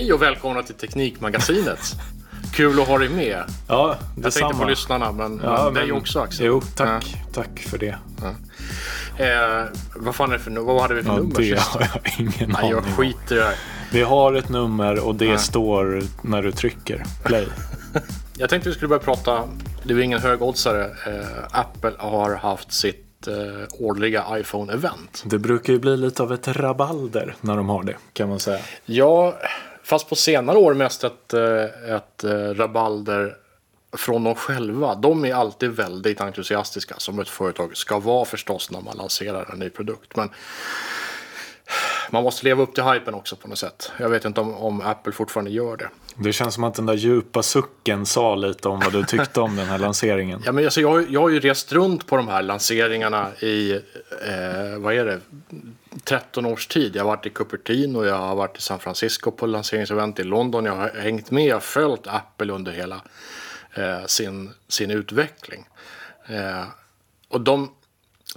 Hej och välkomna till Teknikmagasinet. Kul att ha dig med. Ja, Jag tänkte på lyssnarna, men, Ja, men dig också Axel. Jo, tack. Tack för det. Eh, vad fan är det för Vad hade vi för Ja, nummer det har jag ingen aning jag skiter i det här. Vi har ett nummer och det Ja. står när du trycker play. Jag tänkte vi skulle börja prata, det är ingen högoddsare. Eh, Apple har haft sitt eh, årliga iPhone-event. Det brukar ju bli lite av ett rabalder när de har det, kan man säga. Ja, fast på senare år mest ett, eh, ett eh, rabalder från dem själva. De är alltid väldigt entusiastiska som ett företag ska vara förstås när man lanserar en ny produkt. Men man måste leva upp till hypen också på något sätt. Jag vet inte om, om Apple fortfarande gör det. Det känns som att den där djupa sucken sa lite om vad du tyckte om den här lanseringen. Ja, men alltså, jag, jag har ju rest runt på de här lanseringarna i, eh, vad är det, 13 års tid. Jag har varit i Cupertino, jag har varit i San Francisco på lanseringsevent i London. Jag har hängt med, jag har följt Apple under hela eh, sin, sin utveckling. Eh, och de,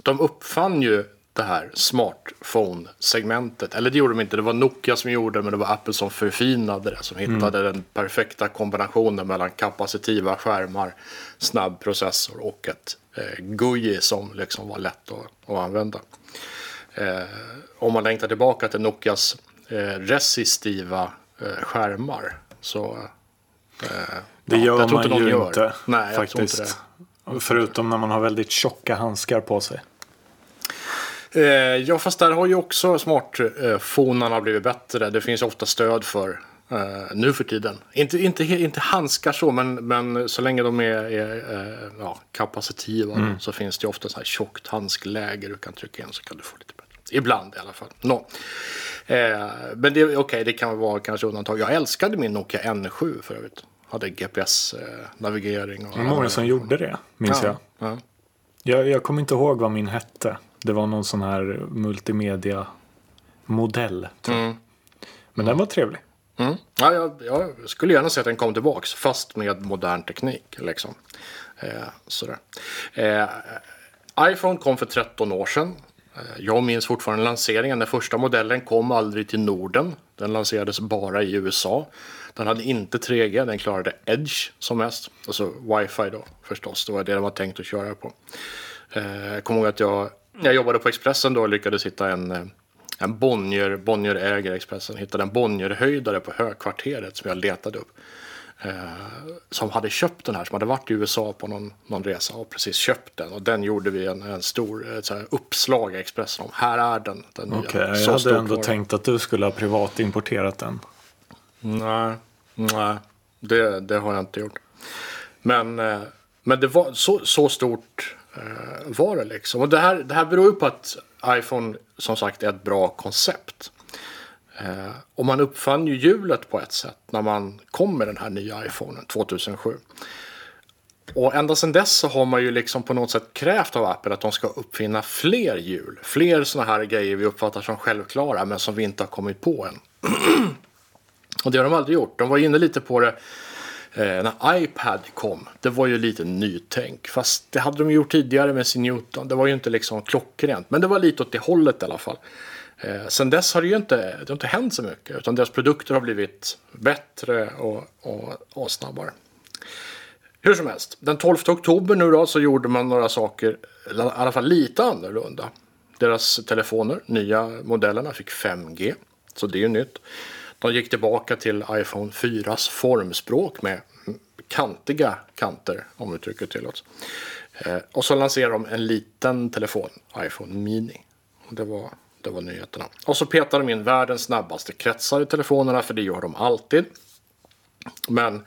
de uppfann ju det här smartphone-segmentet. Eller det gjorde de inte, det var Nokia som gjorde det, men det var Apple som förfinade det. Som hittade den perfekta kombinationen mellan kapacitiva skärmar, snabb processor och ett eh, GUI som liksom var lätt att, att använda. Eh, om man längtar tillbaka till Nokias eh, resistiva eh, skärmar så... Det ja, gör tror man ju gör. inte, Nej, tror inte faktiskt. Förutom när man har väldigt tjocka handskar på sig. Ja, fast där har ju också smartphonerna blivit bättre. Det finns ofta stöd för nu för tiden. Inte, inte, inte handskar så, men, men så länge de är, är ja, kapacitiva så finns det ofta så här tjockt handskläge du kan trycka in så kan du få lite bättre. Ibland i alla fall. No. Eh, men det, okej, det kan vara kanske undantag. Jag älskade min Nokia N7 för övrigt. Hade GPS-navigering. Det var många som gjorde det, minns jag. Ja. jag. Jag kommer inte ihåg vad min hette. Det var någon sån här multimedia-modell. Mm. Men den var trevlig. Mm. Ja, jag, jag skulle gärna se att den kom tillbaks, fast med modern teknik. Liksom. Eh, sådär. Eh, iPhone kom för 13 år sedan. Eh, jag minns fortfarande lanseringen. Den första modellen kom aldrig till Norden. Den lanserades bara i USA. Den hade inte 3G, den klarade Edge som mest. Alltså wifi då förstås, det var det de var tänkt att köra på. Eh, jag kommer ihåg att jag, när jag jobbade på Expressen då och lyckades hitta en, eh, en Bonnier, Bonnier äger Expressen, hittade en Bonnier-höjdare på Högkvarteret som jag letade upp. Eh, som hade köpt den här, som hade varit i USA på någon, någon resa och precis köpt den. Och den gjorde vi en, en stor ett så här uppslag i Expressen om. Här är den, den nya. Okej, jag Så hade ändå var den. tänkt att du skulle ha privat importerat den. Nej, nej det, det har jag inte gjort. Men, eh, men det var så, så stort eh, var det liksom. Och det här, det här beror ju på att iPhone som sagt är ett bra koncept. Eh, och man uppfann ju hjulet på ett sätt när man kom med den här nya iPhonen 2007. Och ända sedan dess så har man ju liksom på något sätt krävt av Apple att de ska uppfinna fler hjul. Fler sådana här grejer vi uppfattar som självklara men som vi inte har kommit på än. Och det har de aldrig gjort. De var inne lite på det eh, när iPad kom. Det var ju lite nytänk. Fast det hade de gjort tidigare med sin Newton. Det var ju inte liksom klockrent. Men det var lite åt det hållet i alla fall. Eh, sen dess har det ju inte, det har inte hänt så mycket. Utan deras produkter har blivit bättre och, och, och snabbare. Hur som helst, den 12 oktober nu då så gjorde man några saker, i alla fall lite annorlunda. Deras telefoner, nya modellerna, fick 5G. Så det är ju nytt. De gick tillbaka till iPhone 4s formspråk med kantiga kanter, om uttrycket tillåts. Eh, och så lanserade de en liten telefon, iPhone Mini. Det var, det var nyheterna. Och så petar de in världens snabbaste kretsar i telefonerna, för det gör de alltid. Men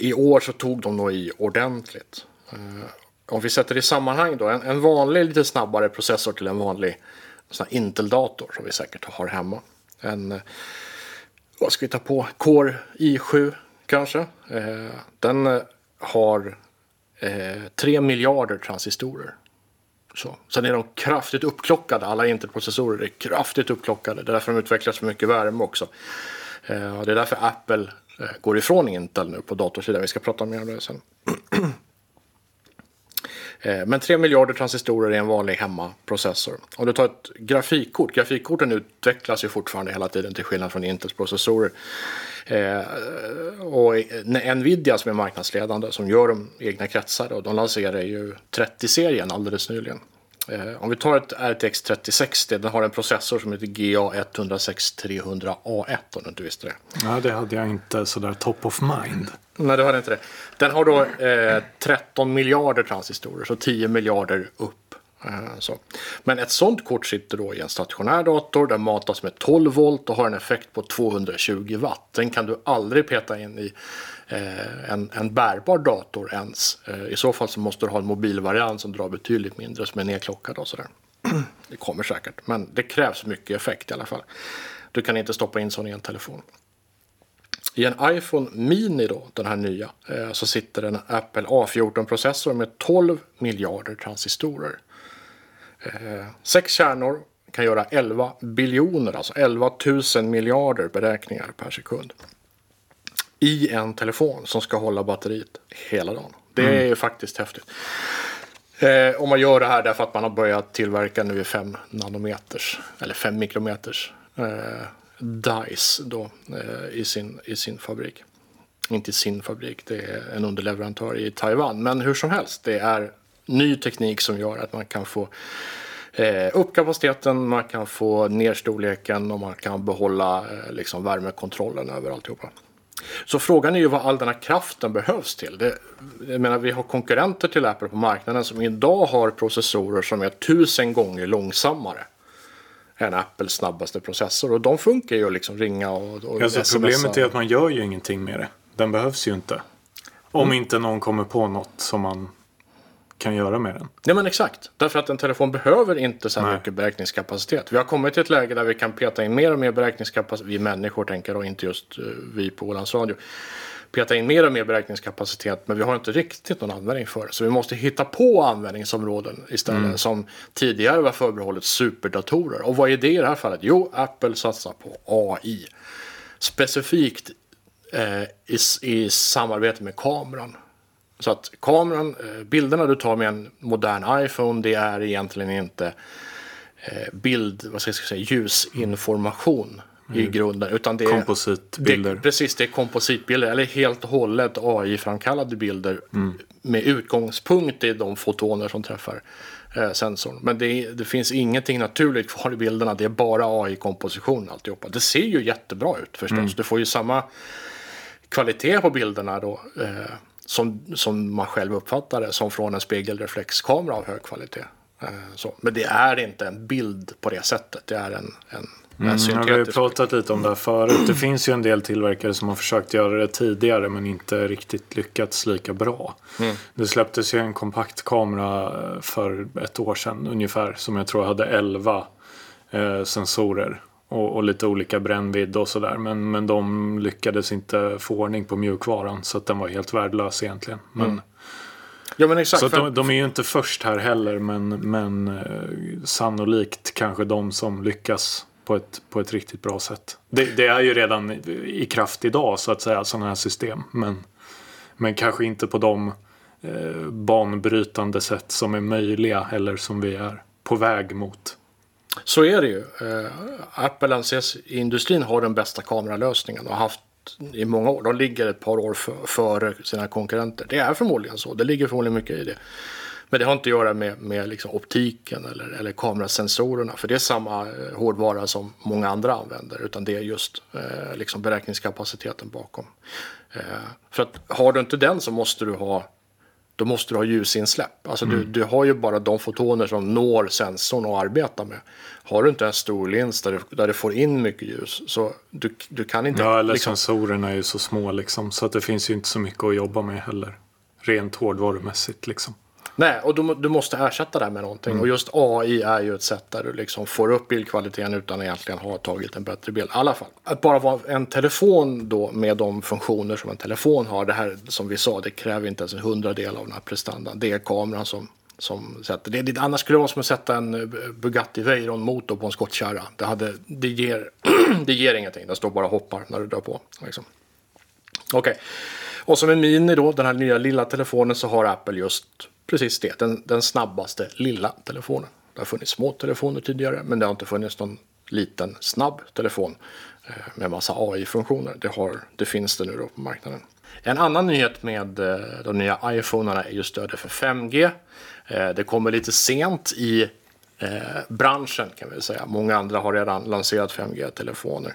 i år så tog de nog i ordentligt. Eh, om vi sätter det i sammanhang då, en, en vanlig lite snabbare processor till en vanlig sån Intel-dator som vi säkert har hemma. En, eh, vad ska vi ta på? Core i7 kanske. Eh, den eh, har eh, 3 miljarder transistorer. Så. Sen är de kraftigt uppklockade, alla Intel-processorer är kraftigt uppklockade. Det är därför de utvecklar så mycket värme också. Eh, det är därför Apple eh, går ifrån Intel nu på datorsidan. Vi ska prata mer om det sen. Eh, men 3 miljarder transistorer är en vanlig hemmaprocessor. Om du tar ett grafikkort, grafikkorten utvecklas ju fortfarande hela tiden till skillnad från Intels processorer. Eh, och eh, Nvidia som är marknadsledande som gör de egna kretsar och de lanserar ju 30-serien alldeles nyligen. Eh, om vi tar ett RTX 3060, den har en processor som heter GA106-300A1 om du inte visste det. Ja, det hade jag inte sådär top of mind. Nej, du hade inte det. Den har då eh, 13 miljarder transistorer, så 10 miljarder upp. Eh, så. Men ett sånt kort sitter då i en stationär dator, den matas med 12 volt och har en effekt på 220 watt. Den kan du aldrig peta in i Eh, en, en bärbar dator ens. Eh, I så fall så måste du ha en mobilvariant som drar betydligt mindre som är nedklockad och sådär. Det kommer säkert, men det krävs mycket effekt i alla fall. Du kan inte stoppa in sån i en telefon. I en iPhone Mini då, den här nya, eh, så sitter en Apple A14-processor med 12 miljarder transistorer. Eh, sex kärnor kan göra 11 biljoner, alltså 11 000 miljarder beräkningar per sekund i en telefon som ska hålla batteriet hela dagen. Det mm. är ju faktiskt häftigt. Eh, om man gör det här därför att man har börjat tillverka nu i 5 nanometers eller 5 mikrometers eh, DICE då, eh, i, sin, i sin fabrik. Inte i sin fabrik, det är en underleverantör i Taiwan. Men hur som helst, det är ny teknik som gör att man kan få eh, upp kapaciteten, man kan få ner storleken och man kan behålla eh, liksom värmekontrollen över alltihopa. Så frågan är ju vad all den här kraften behövs till. Det, jag menar, vi har konkurrenter till Apple på marknaden som idag har processorer som är tusen gånger långsammare än Apples snabbaste processor. Och de funkar ju liksom ringa och, och alltså, Problemet är att man gör ju ingenting med det. Den behövs ju inte. Om mm. inte någon kommer på något som man kan göra med den. Nej men exakt. Därför att en telefon behöver inte så här mycket beräkningskapacitet. Vi har kommit till ett läge där vi kan peta in mer och mer beräkningskapacitet. Vi människor tänker och inte just uh, vi på Ålands Radio. Peta in mer och mer beräkningskapacitet men vi har inte riktigt någon användning för det. Så vi måste hitta på användningsområden istället mm. som tidigare var förbehållet superdatorer. Och vad är det i det här fallet? Jo, Apple satsar på AI. Specifikt eh, i, i samarbete med kameran. Så att kameran, eh, bilderna du tar med en modern iPhone, det är egentligen inte eh, bild, vad ska jag säga, ljusinformation mm. i grunden. Utan det är, kompositbilder. Det, precis, det är kompositbilder. Eller helt och hållet AI-framkallade bilder mm. med utgångspunkt i de fotoner som träffar eh, sensorn. Men det, det, finns ingenting naturligt kvar i bilderna. Det är bara AI-komposition alltihopa. Det ser ju jättebra ut förstås. Mm. Du får ju samma kvalitet på bilderna då. Eh, som, som man själv uppfattar det som från en spegelreflexkamera av hög kvalitet. Eh, så. Men det är inte en bild på det sättet. Det är en, en, mm, syntetisk. Vi har ju pratat lite om det här förut. Det finns ju en del tillverkare som har försökt göra det tidigare men inte riktigt lyckats lika bra. Mm. Det släpptes ju en kompaktkamera för ett år sedan ungefär som jag tror hade 11 eh, sensorer och, och, lite olika brännvidd och sådär. Men, men de lyckades inte få ordning på mjukvaran så att den var helt värdelös egentligen. Men, mm. Ja, men exakt. Så de, de, är ju inte först här heller men, men eh, sannolikt kanske de som lyckas på ett, på ett riktigt bra sätt. Det, det är ju redan i kraft idag så att säga sådana här system. Men, men kanske inte på de eh, banbrytande sätt som är möjliga eller som vi är på väg mot. Så är det ju. Eh, Apple anses i industrin har den bästa kameralösningen och har haft i många år. De ligger ett par år före sina konkurrenter. Det är förmodligen så. Det ligger förmodligen mycket i det. Men det har inte att göra med, med liksom optiken eller, eller kamerasensorerna. För det är samma eh, hårdvara som många andra använder. Utan det är just eh, liksom beräkningskapaciteten bakom. Eh, för att har du inte den så måste du ha då måste du ha ljusinsläpp. Alltså mm. du, du har ju bara de fotoner som når sensorn att arbeta med. Har du inte en stor lins där du, där du får in mycket ljus så du, du kan inte... Ja, eller liksom... sensorerna är ju så små liksom så att det finns ju inte så mycket att jobba med heller. Rent hårdvarumässigt liksom. Nej, och du, du måste ersätta det med någonting. Mm. Och just AI är ju ett sätt där du liksom får upp bildkvaliteten utan att egentligen ha tagit en bättre bild. I alla fall. Att bara vara en telefon då med de funktioner som en telefon har. Det här som vi sa, det kräver inte ens en hundradel av den här prestandan. Det är kameran som som sätter. Det, det, annars skulle det vara som att sätta en eh, Bugatti Veyron-motor på en skottkärra. Det, hade, det, ger, det ger ingenting. Den står bara och hoppar när du drar på. Liksom. Okej. Okay. Och som en Mini då, den här nya lilla telefonen, så har Apple just precis det. Den, den snabbaste lilla telefonen. Det har funnits små telefoner tidigare, men det har inte funnits någon liten snabb telefon eh, med massa AI-funktioner. Det, har, det finns det nu då på marknaden. En annan nyhet med eh, de nya iPhonerna är ju stödet för 5G. Eh, det kommer lite sent i branschen kan vi säga. Många andra har redan lanserat 5G-telefoner.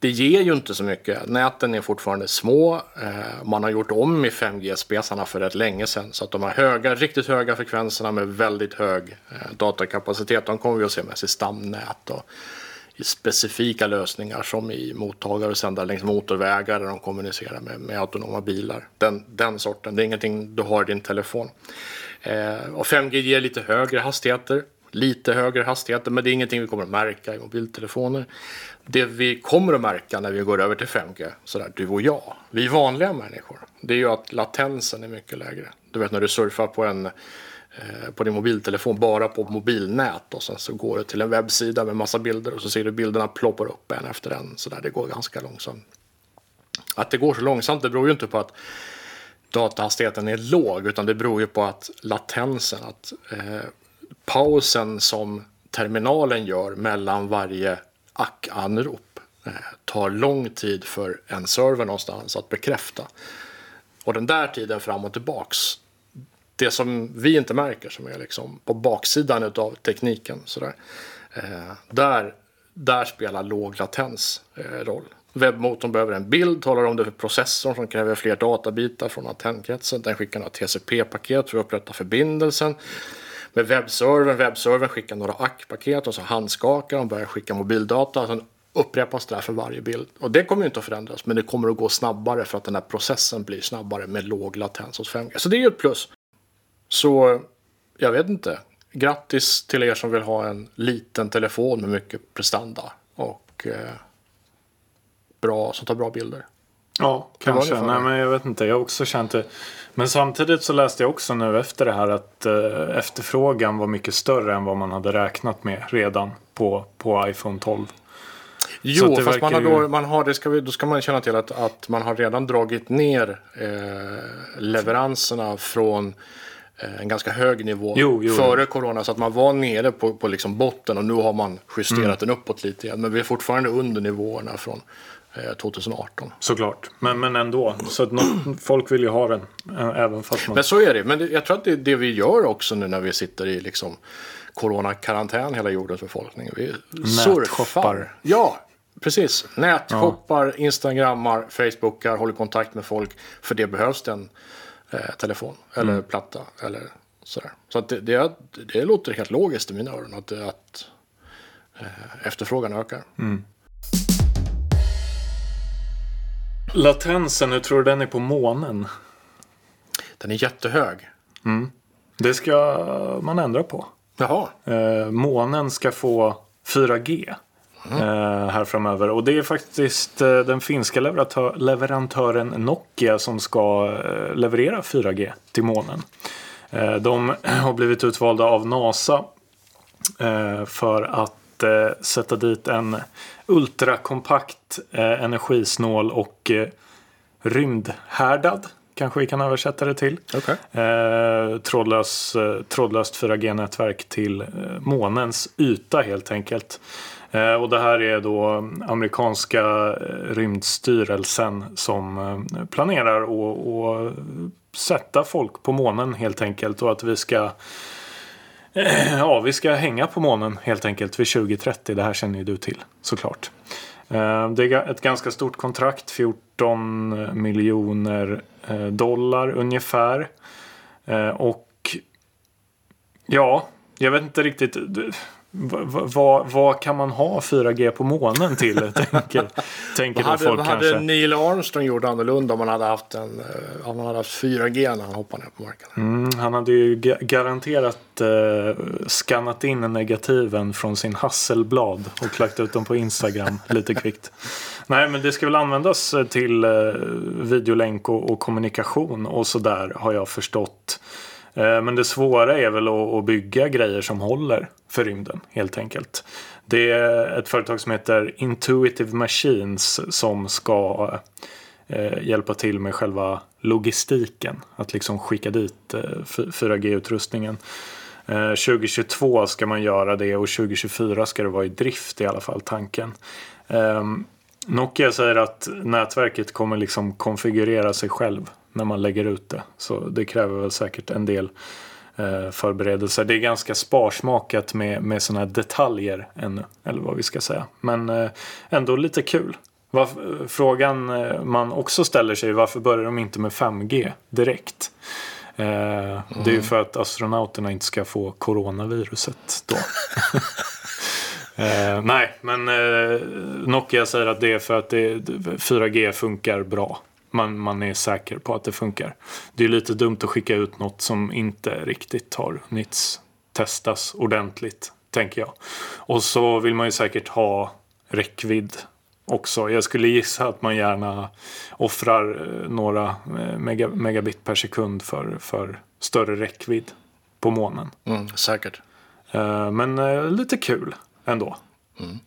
Det ger ju inte så mycket. Näten är fortfarande små. Eh, man har gjort om i 5G-spesarna för rätt länge sedan. Så att de här höga, riktigt höga frekvenserna med väldigt hög eh, datakapacitet, de kommer vi att se med i stamnät och i specifika lösningar som i mottagare och sändare längs motorvägar där de kommunicerar med, med autonoma bilar. Den, den sorten, det är ingenting du har i din telefon. Eh, och 5G ger lite högre hastigheter, lite högre hastigheter, men det är ingenting vi kommer att märka i mobiltelefoner. Det vi kommer att märka när vi går över till 5G, sådär du och jag, vi vanliga människor, det är ju att latensen är mycket lägre. Du vet när du surfar på en Eh, på din mobiltelefon bara på mobilnät och sen så går du till en webbsida med massa bilder och så ser du bilderna ploppar upp en efter en. Så där, det går ganska långsamt. Att det går så långsamt det beror ju inte på att datahastigheten är låg utan det beror ju på att latensen, att eh, pausen som terminalen gör mellan varje ACK-anrop eh, tar lång tid för en server någonstans att bekräfta. Och den där tiden fram och tillbaks det som vi inte märker som är liksom på baksidan av tekniken. Sådär. Eh, där, där spelar låg latens eh, roll. Webbmotorn behöver en bild, talar om det för processorn som kräver fler databitar från antennkretsen. Den skickar några TCP-paket för att upprätta förbindelsen. Med webbservern, webbservern skickar några ACK-paket och så handskakar de börjar skicka mobildata. Sen upprepas det här för varje bild. Och det kommer ju inte att förändras, men det kommer att gå snabbare för att den här processen blir snabbare med låg latens hos 5G. Så det är ju ett plus. Så jag vet inte. Grattis till er som vill ha en liten telefon med mycket prestanda och eh, bra, som tar bra bilder. Ja, kanske. Nej, men jag vet inte. Jag har också känt det. Men samtidigt så läste jag också nu efter det här att eh, efterfrågan var mycket större än vad man hade räknat med redan på, på iPhone 12. Jo, fast man har då, man har, det ska vi, då ska man känna till att, att man har redan dragit ner eh, leveranserna från Eh, en ganska hög nivå jo, jo, före corona. Så att man var nere på, på liksom botten och nu har man justerat mm. den uppåt lite igen. Men vi är fortfarande under nivåerna från 2018. Såklart, men, men ändå. Så att något, folk vill ju ha den. Även fast man... Men så är det. Men det, jag tror att det är det vi gör också nu när vi sitter i liksom coronakarantän hela jordens befolkning. Vi surfar. Ja, precis. Nätshoppar, ja. instagrammar, facebookar, håller kontakt med folk. För det behövs den eh, telefon eller mm. platta eller sådär. Så att det, det, det, låter helt logiskt i mina öron att, att eh, efterfrågan ökar. Mm. Latensen, hur tror du den är på månen? Den är jättehög. Mm. Det ska man ändra på. Jaha. Eh, månen ska få 4G. Mm. här framöver. Och det är faktiskt eh, den finska leverantören Nokia som ska eh, leverera 4G till månen. De har blivit utvalda av NASA för att sätta dit en ultrakompakt, energisnål och rymdhärdad kanske vi kan översätta det till. Okay. trådlös, trådlöst 4G-nätverk till månens yta helt enkelt. Eh, och det här är då amerikanska eh, rymdstyrelsen som eh, planerar att sätta folk på månen helt enkelt och att vi ska Ja, vi ska hänga på månen helt enkelt vid 2030. Det här känner ju du till såklart. Eh, det är ett ganska stort kontrakt, 14 miljoner eh, dollar ungefär. Eh, och ja, jag vet inte riktigt. Vad, vad kan man ha 4G på månen till? tänker tänker hade, folk vad kanske. hade Neil Armstrong gjort annorlunda om han hade haft, en, eh, om han hade haft 4G när han hoppade ner på marken? Mm, han hade ju garanterat eh, skannat in negativen från sin Hasselblad och lagt ut dem på Instagram lite kvickt. Nej, men det ska väl användas till eh, videolänk och, och kommunikation och sådär har jag förstått. Eh, men det svåra är väl att bygga grejer som håller för rymden helt enkelt. Det är ett företag som heter Intuitive Machines som ska eh, hjälpa till med själva logistiken. Att liksom skicka dit eh, 4G-utrustningen. 2022 ska man göra det och 2024 ska det vara i drift i alla fall tanken. Ehm, Nokia säger att nätverket kommer liksom konfigurera sig själv när man lägger ut det. Så det kräver väl säkert en del eh, förberedelser. Det är ganska sparsmakat med, med sådana här detaljer ännu. Eller vad vi ska säga. Men eh, ändå lite kul. Varför, frågan eh, man också ställer sig är varför börjar de inte med 5G direkt? Mm. Det är ju för att astronauterna inte ska få coronaviruset då. eh, nej, men eh, Nokia säger att det är för att det, 4G funkar bra. Man, man är säker på att det funkar. Det är lite dumt att skicka ut något som inte riktigt har hunnit testas ordentligt, tänker jag. Och så vill man ju säkert ha räckvidd också. Jag skulle gissa att man gärna offrar eh, några eh, megabit per sekund för, för större räckvidd på månen. Mm, säkert. Eh, men lite kul ändå. Mm.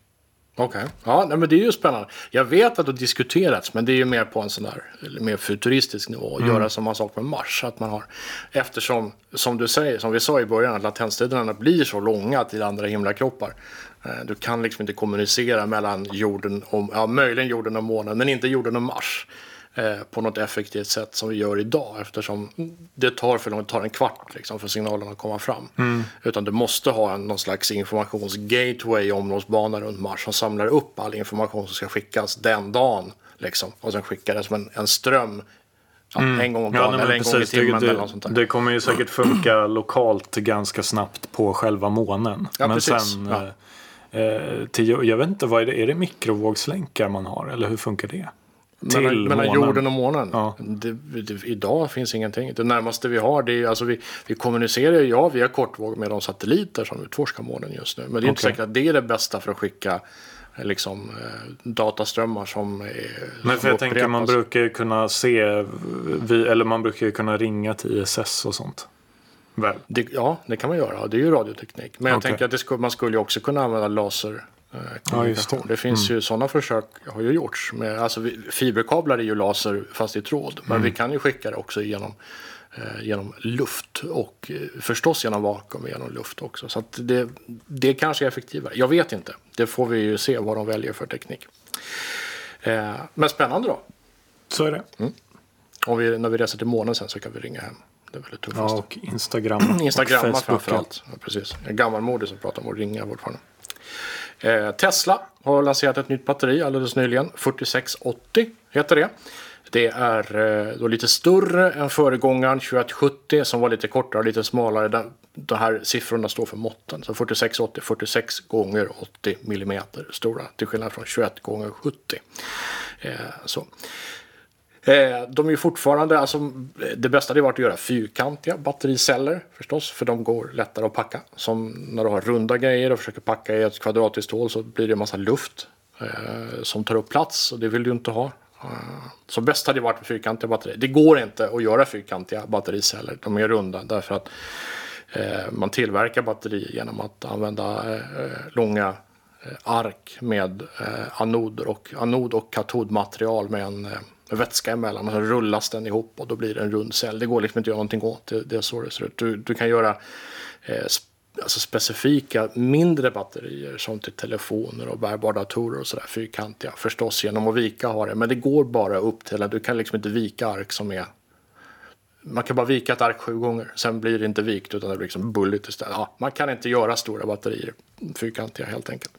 Okej, okay. ja men det är ju spännande. Jag vet att det har diskuterats men det är ju mer på en sån där mer futuristisk nivå. Att mm. göra samma sak med Mars. Att man har, eftersom, som du säger, som vi sa i början, att latenstiderna blir så långa till andra himlakroppar. Eh, du kan liksom inte kommunicera mellan jorden och, ja möjligen jorden och månen, men inte jorden och Mars. Eh, på något effektivt sätt som vi gör idag eftersom det tar för långt, det tar en kvart liksom, för signalen att komma fram. Mm. Utan du måste ha en, någon slags informationsgateway, omloppsbana runt Mars som samlar upp all information som ska skickas den dagen. Liksom, och sen skickar det som en, en ström Ja, mm. En gång om dagen ja, eller en precis, gång i timmen. Det, eller något sånt där. det kommer ju säkert funka lokalt ganska snabbt på själva månen. Ja, men precis. sen ja. eh, till, jag vet inte, vad är det, är det mikrovågslänkar man har eller hur funkar det? Till mellan jorden och månen. Ja. Det, det, idag finns ingenting. Det närmaste vi har det är alltså vi, vi kommunicerar ja via kortvåg med de satelliter som utforskar månen just nu. Men det är okay. inte säkert att det är det bästa för att skicka eh, liksom eh, dataströmmar som är Men för jag tänker man brukar kunna se vi, eller man brukar kunna ringa till ISS och sånt. Det, ja, det kan man göra. Det är ju radioteknik. Men jag okay. tänker att skulle, man skulle också kunna använda laser Ja, det. det. finns mm. ju sådana försök har ju gjorts. Med, alltså, fiberkablar är ju laser fast i tråd. Men mm. vi kan ju skicka det också genom, eh, genom luft och eh, förstås genom vakuum genom luft också. Så det, det kanske är effektivare. Jag vet inte. Det får vi ju se vad de väljer för teknik. Eh, men spännande då. Så är det. Mm. Och vi, när vi reser till månen sen så kan vi ringa hem. Det är väldigt tufft. Ja, och Instagram. Instagram framförallt. Ja, precis. En gammalmodig som pratar om att ringa fortfarande. Eh, Tesla har lanserat ett nytt batteri alldeles nyligen. 4680 heter det. Det är eh, då lite större än föregångaren 2170 som var lite kortare och lite smalare. Den, de här siffrorna står för måtten. Så 4680, 46 gånger 80 millimeter stora till skillnad från 21 gånger 70. Eh, så. Eh, de är ju fortfarande, alltså, det bästa hade varit att göra fyrkantiga battericeller förstås, för de går lättare att packa. Som när du har runda grejer och försöker packa i ett kvadratiskt hål så blir det en massa luft eh, som tar upp plats och det vill du inte ha. Eh, så bäst hade varit med fyrkantiga batterier. Det går inte att göra fyrkantiga battericeller, de är runda därför att eh, man tillverkar batterier genom att använda eh, långa eh, ark med eh, anoder och, anod och katodmaterial med en eh, vätska emellan och så rullas den ihop och då blir det en rund cell. Det går liksom inte att göra någonting åt det. Det är så det ser ut. Du, du kan göra eh, alltså specifika mindre batterier som till telefoner och bärbara datorer och sådär fyrkantiga. Förstås genom att vika har det, men det går bara upp till att du kan liksom inte vika ark som är man kan bara vika ett ark sju gånger, sen blir det inte vikt utan det blir liksom bulligt istället. Ja, man kan inte göra stora batterier fyrkantiga helt enkelt.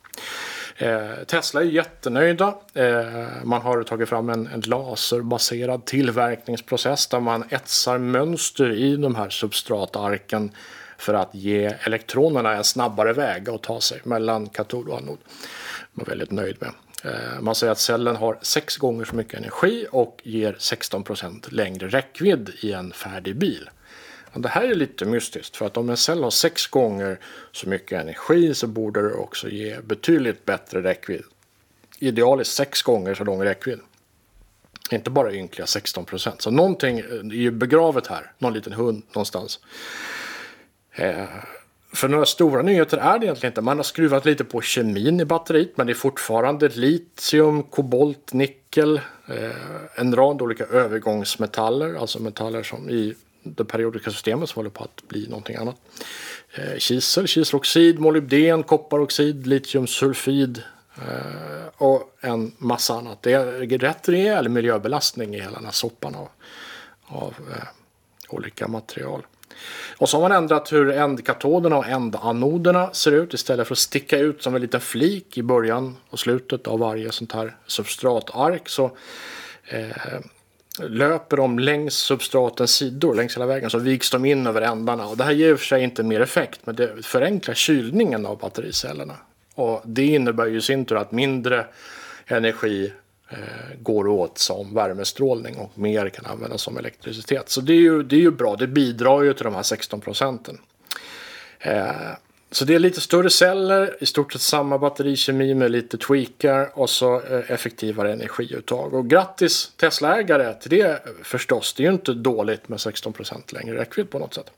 Eh, Tesla är jättenöjda. Eh, man har tagit fram en, en, laserbaserad tillverkningsprocess där man etsar mönster i de här substratarken för att ge elektronerna en snabbare väg att ta sig mellan katod och anod. Man är väldigt nöjd med. Eh, man säger att cellen har sex gånger så mycket energi och ger 16% längre räckvidd i en färdig bil. Det här är lite mystiskt för att om en cell har sex gånger så mycket energi så borde det också ge betydligt bättre räckvidd. Idealiskt sex gånger så lång räckvidd. Inte bara ynkliga 16. Så någonting eh, är ju begravet här. Någon liten hund någonstans. Eh, för några stora nyheter är det egentligen inte. Man har skruvat lite på kemin i batteriet men det är fortfarande litium, kobolt, nickel, eh, en rad olika övergångsmetaller, alltså metaller som i det periodiska systemet som håller på att bli någonting annat. Eh, kisel, kiseloxid, molybden, kopparoxid, litiumsulfid eh, och en massa annat. Det är rätt rejäl miljöbelastning i hela den här soppan av, av eh, olika material. Och så har man ändrat hur ändkatoderna och ändanoderna ser ut istället för att sticka ut som en liten flik i början och slutet av varje sånt här substratark. Så eh, löper de längs substratens sidor längs hela vägen så viks de in över ändarna. Och det här ger i och för sig inte mer effekt men det förenklar kylningen av battericellerna. Och det innebär ju i sin tur att mindre energi Eh, går åt som värmestrålning och mer kan användas som elektricitet. Så det är ju, det är ju bra, det bidrar ju till de här 16 procenten. Eh, så det är lite större celler, i stort sett samma batterikemi med lite tweakar och så eh, effektivare energiuttag. Och grattis Tesla-ägare till det eh, förstås. Det är ju inte dåligt med 16% längre räckvidd på något sätt.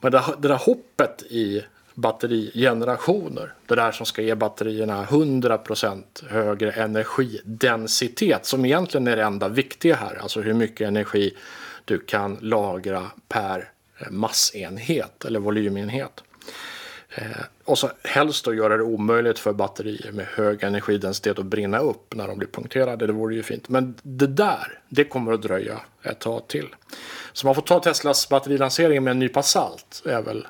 Men det, det där hoppet i batterigenerationer, det där som ska ge batterierna 100% högre energidensitet som egentligen är det enda viktiga här, alltså hur mycket energi du kan lagra per eh, massenhet eller volymenhet. Eh, och så helst då göra det omöjligt för batterier med hög energidensitet att brinna upp när de blir punkterade. Det vore ju fint. Men det där, det kommer att dröja ett tag till. Så man får ta Teslas batterilansering med en nypa salt. är väl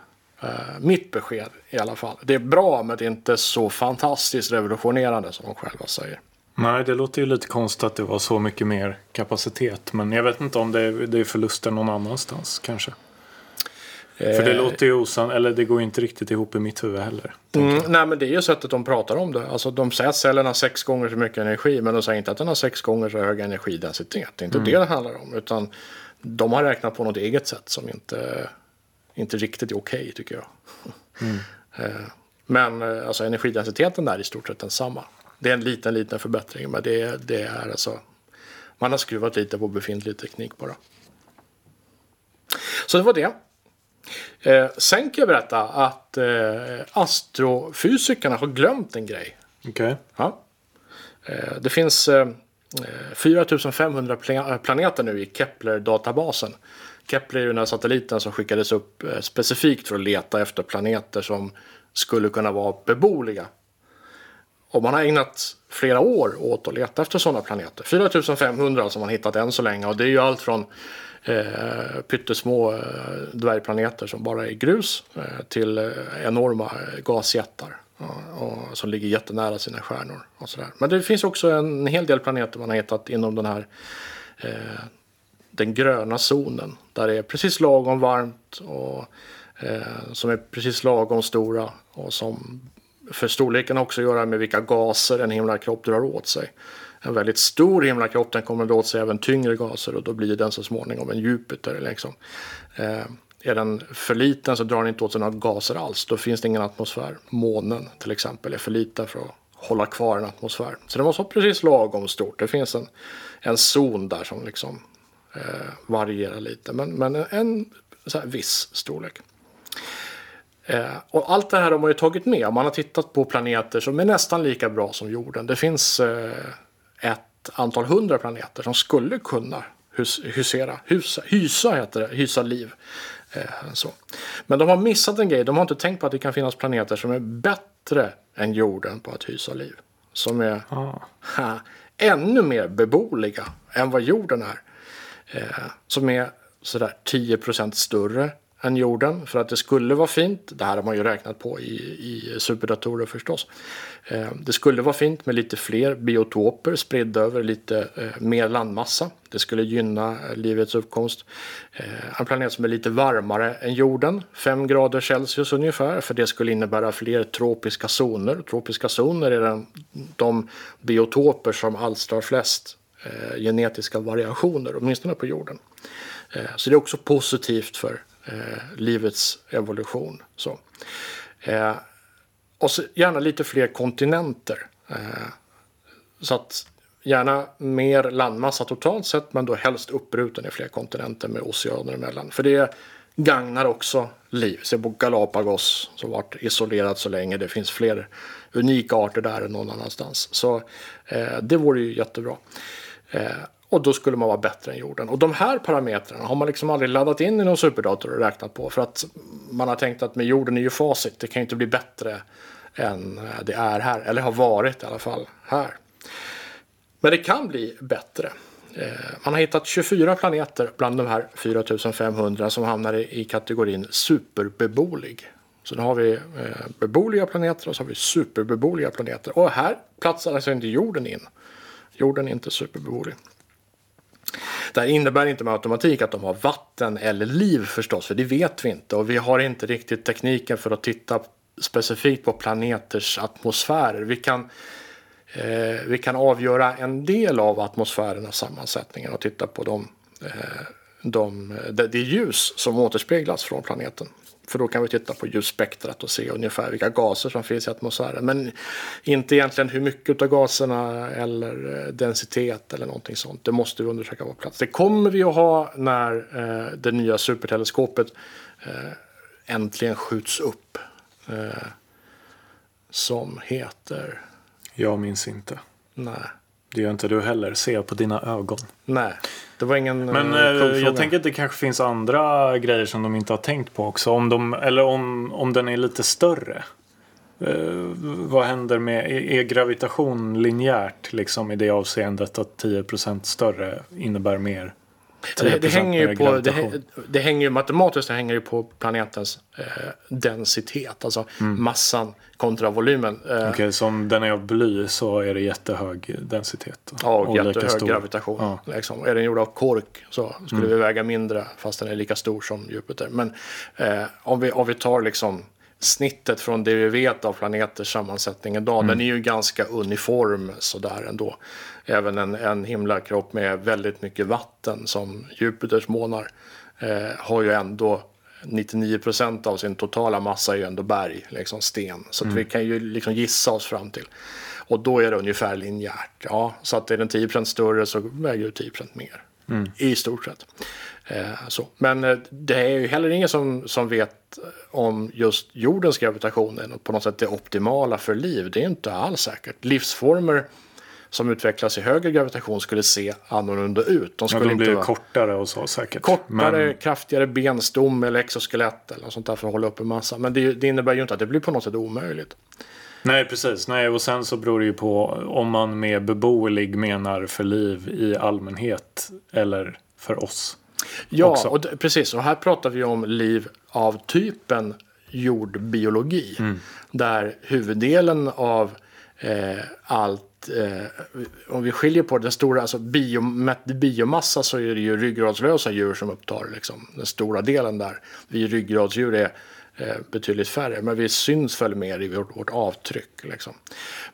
mitt besked i alla fall. Det är bra men det är inte så fantastiskt revolutionerande som de själva säger. Nej, det låter ju lite konstigt att det var så mycket mer kapacitet. Men jag vet inte om det är, det är förluster någon annanstans kanske. För det låter ju osann, eller det går inte riktigt ihop i mitt huvud heller. Mm, nej men det är ju sättet de pratar om det. Alltså de säger att cellen har sex gånger så mycket energi men de säger inte att den har sex gånger så hög energidensitet. Det är inte mm. det det handlar om. Utan de har räknat på något eget sätt som inte, inte riktigt är okej okay, tycker jag. Mm. Eh, men eh, alltså energidensiteten där är i stort sett densamma. Det är en liten, liten förbättring men det, det är alltså man har skruvat lite på befintlig teknik bara. Så det var det. Eh, sen kan jag berätta att eh, astrofysikerna har glömt en grej. Okay. Ja. Eh, det finns eh, 4500 eh, planeter nu i Kepler-databasen. Kepler är den här satelliten som skickades upp eh, specifikt för att leta efter planeter som skulle kunna vara beboeliga. Och man har ägnat flera år åt att leta efter sådana planeter. 4500 som man hittat än så länge och det är ju allt från eh, pyttesmå eh, dvärgplaneter som bara är grus eh, till eh, enorma eh, gasjättar. Och, som ligger jättenära sina stjärnor. Och sådär. Men det finns också en hel del planeter man har hittat inom den här eh, den gröna zonen. Där det är precis lagom varmt och eh, som är precis lagom stora. Och som för storleken också att göra med vilka gaser en himlakropp drar åt sig en väldigt stor himlakropp den kommer åt sig även tyngre gaser och då blir den så småningom en Jupiter. Liksom. Eh, är den för liten så drar den inte åt sig några gaser alls. Då finns det ingen atmosfär. Månen till exempel är för liten för att hålla kvar en atmosfär. Så det måste vara precis lagom stort. Det finns en, en zon där som liksom eh, varierar lite. Men, men en här, viss storlek. Eh, och allt det här har man ju tagit med. Man har tittat på planeter som är nästan lika bra som jorden. Det finns eh, ett antal hundra planeter som skulle kunna hus, husera, husa, hysa heter det, hysa liv. Eh, så. Men de har missat en grej, de har inte tänkt på att det kan finnas planeter som är bättre än jorden på att hysa liv. Som är ah. ha, ännu mer beboeliga än vad jorden är. Eh, som är sådär 10% större än jorden för att det skulle vara fint. Det här har man ju räknat på i, i superdatorer förstås. Eh, det skulle vara fint med lite fler biotoper spridda över lite eh, mer landmassa. Det skulle gynna eh, livets uppkomst. Eh, en planet som är lite varmare än jorden, 5 grader Celsius ungefär, för det skulle innebära fler tropiska zoner. Tropiska zoner är den, de biotoper som alstrar flest eh, genetiska variationer, åtminstone på jorden. Eh, så det är också positivt för eh, livets evolution. Så. Eh, och så gärna lite fler kontinenter. Eh, så att gärna mer landmassa totalt sett men då helst uppbruten i fler kontinenter med oceaner emellan. För det gagnar också liv. Se på Galapagos som varit isolerat så länge. Det finns fler unika arter där än någon annanstans. Så eh, det vore ju jättebra. Eh, och då skulle man vara bättre än jorden. Och de här parametrarna har man liksom aldrig laddat in i någon superdator och räknat på. För att man har tänkt att med jorden är ju facit. Det kan ju inte bli bättre än eh, det är här. Eller har varit i alla fall här. Men det kan bli bättre. Eh, man har hittat 24 planeter bland de här 4500 som hamnar i kategorin superbeboelig. Så nu har vi eh, beboliga beboeliga planeter och så har vi superbeboeliga planeter. Och här platsar alltså inte jorden in. Jorden är inte superbeboelig. Det här innebär inte med automatik att de har vatten eller liv förstås, för det vet vi inte. Och vi har inte riktigt tekniken för att titta specifikt på planeters atmosfärer. Vi kan, eh, vi kan avgöra en del av atmosfärernas sammansättningar och titta på de, eh, de, det, det ljus som återspeglas från planeten. För då kan vi titta på ljusspektrat och se ungefär vilka gaser som finns i atmosfären. Men inte egentligen hur mycket av gaserna eller eh, densitet eller någonting sånt. Det måste vi undersöka på plats. Det kommer vi att ha när eh, det nya superteleskopet eh, äntligen skjuts upp. Eh, som heter... Jag minns inte. Nej. Det gör inte du heller. Se på dina ögon. Nej, det var ingen Men eh, eh, jag tänker att det kanske finns andra grejer som de inte har tänkt på också. Om de, eller om, om den är lite större. Eh, vad händer med, är, är gravitation linjärt liksom i det avseendet att 10% större innebär mer? Det, det, 10% hänger ju på, det, det hänger ju matematiskt det hänger ju på planetens eh, densitet, alltså massan kontra volymen. Eh, Mm. Okej, så om den är av bly så är det jättehög densitet. Ja, och lika jättehög stor. gravitation. Ja. Liksom. Är den gjord av kork så skulle Mm. vi väga mindre fast den är lika stor som Jupiter. Men eh, om, vi, om vi tar liksom snittet från det vi vet av planeters sammansättning idag. Mm. Den är ju ganska uniform sådär ändå. Även en, en himlakropp med väldigt mycket vatten som Jupiters månar eh, har ju ändå 99 procent av sin totala massa är ju ändå berg, liksom sten. Så att vi kan ju liksom gissa oss fram till. Och då är det ungefär linjärt. Ja, så att är den 10 procent större så väger du 10 procent mer. I stort sett. Eh, så. Men eh, det är ju heller ingen som, som vet om just jordens gravitation är på något sätt det optimala för liv. Det är inte alls säkert. Livsformer som utvecklas i högre gravitation skulle se annorlunda ut. De Ja, skulle de inte blir vara kortare och så säkert. kortare, Men, kraftigare benstomme eller exoskelett eller något sånt där för att hålla uppe massa. Men det, det innebär ju inte att det blir på något sätt omöjligt. nej, precis. Nej, och sen så beror det ju på om man med beboelig menar för liv i allmänhet eller för oss. Ja, också. och precis. Och här pratar vi om liv av typen jordbiologi. Mm. Där huvuddelen av eh, allt, eh, om vi skiljer på den stora, alltså biomätt biomassa så är det ju ryggradslösa djur som upptar liksom, den stora delen där. Vi ryggradsdjur är eh, betydligt färre, men vi syns väl mer i vårt, vårt avtryck. Liksom.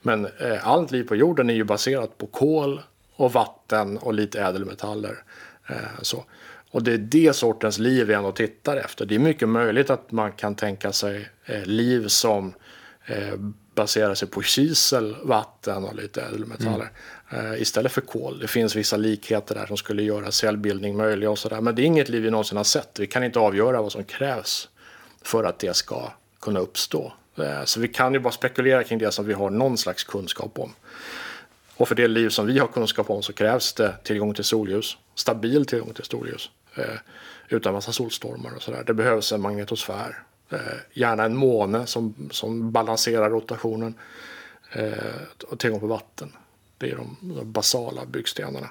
Men eh, allt liv på jorden är ju baserat på kol och vatten och lite ädelmetaller. Eh, så. Och det är det sortens liv vi ändå tittar efter. Det är mycket möjligt att man kan tänka sig eh, liv som eh, baserar sig på kisel, vatten och lite ädelmetaller mm. istället för kol. Det finns vissa likheter där som skulle göra cellbildning möjlig och sådär. Men det är inget liv vi någonsin har sett. Vi kan inte avgöra vad som krävs för att det ska kunna uppstå. Så vi kan ju bara spekulera kring det som vi har någon slags kunskap om. Och för det liv som vi har kunskap om så krävs det tillgång till solljus, stabil tillgång till solljus, eh, utan massa solstormar och sådär. Det behövs en magnetosfär, eh, gärna en måne som, som balanserar rotationen eh, och tillgång på vatten. Det är de, de basala byggstenarna.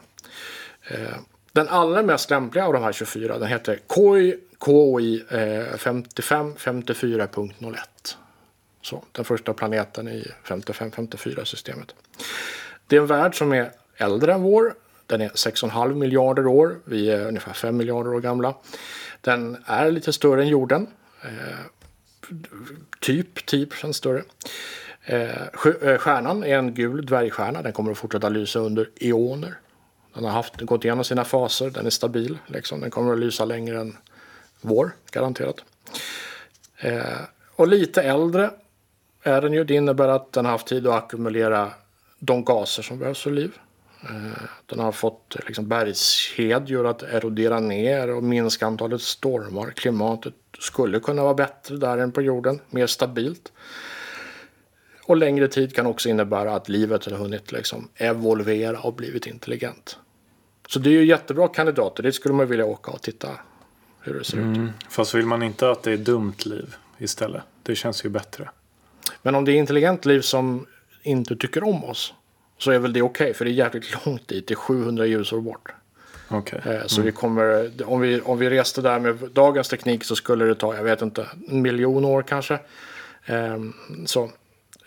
Eh, den allra mest lämpliga av de här 24 den heter KI, KI eh, 55 54.01. Så, den första planeten i 5554-systemet. Det är en värld som är äldre än vår. Den är 6,5 miljarder år. Vi är ungefär 5 miljarder år gamla. Den är lite större än jorden. Eh, typ, typ 10 procent större. Eh, eh, stjärnan är en gul dvärgstjärna. Den kommer att fortsätta lysa under eoner. Den har haft, gått igenom sina faser. Den är stabil. Liksom. Den kommer att lysa längre än vår, garanterat. Eh, och lite äldre är den ju. Det innebär att den har haft tid att ackumulera de gaser som behövs för liv. Eh, Den har fått liksom, bergskedjor att erodera ner och minska antalet stormar. Klimatet skulle kunna vara bättre där än på jorden, mer stabilt. Och längre tid kan också innebära att livet har hunnit liksom, evolvera och blivit intelligent. Så det är ju jättebra kandidater. Dit skulle man vilja åka och titta hur det ser ut. Mm. Fast vill man inte att det är dumt liv istället? Det känns ju bättre. Men om det är intelligent liv som inte tycker om oss så är väl det okej. för det är jävligt långt dit. Det är 700 ljusår bort. Okej. Eh, Så vi kommer, om vi, om vi reste där med dagens teknik så skulle det ta, jag vet inte, en miljon år kanske. Ehm, Så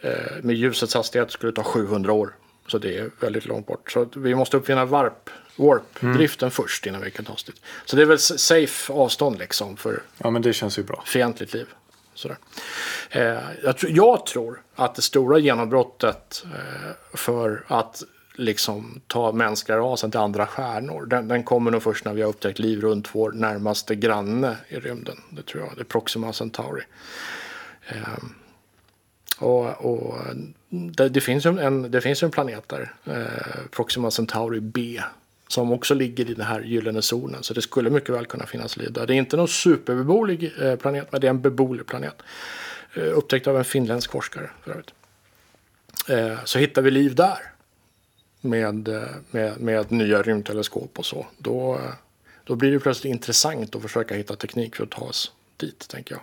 eh, med ljusets hastighet skulle det ta 700 år. Så det är väldigt långt bort. Så vi måste uppfinna varp, warp-driften först innan vi kan ta oss dit. Så det är väl safe avstånd liksom för Ja, men det känns ju bra. fientligt liv. Sådär. Eh, jag, tror, jag tror att det stora genombrottet eh, för att liksom ta mänskliga rasen till andra stjärnor, den, den kommer nog först när vi har upptäckt liv runt vår närmaste granne i rymden. Det tror jag, det är Proxima Centauri. Eh, och, och det, det, finns ju en, det finns en planet där, eh, Proxima Centauri B, som också ligger i den här gyllene zonen. Så det skulle mycket väl kunna finnas liv där. Det är inte någon superbeboelig eh, planet, men det är en beboelig planet. Eh, upptäckt av en finländsk forskare för övrigt. Eh, så hittar vi liv där med, med, med nya rymdteleskop och så. Då, då blir det plötsligt intressant att försöka hitta teknik för att ta oss dit, tänker jag.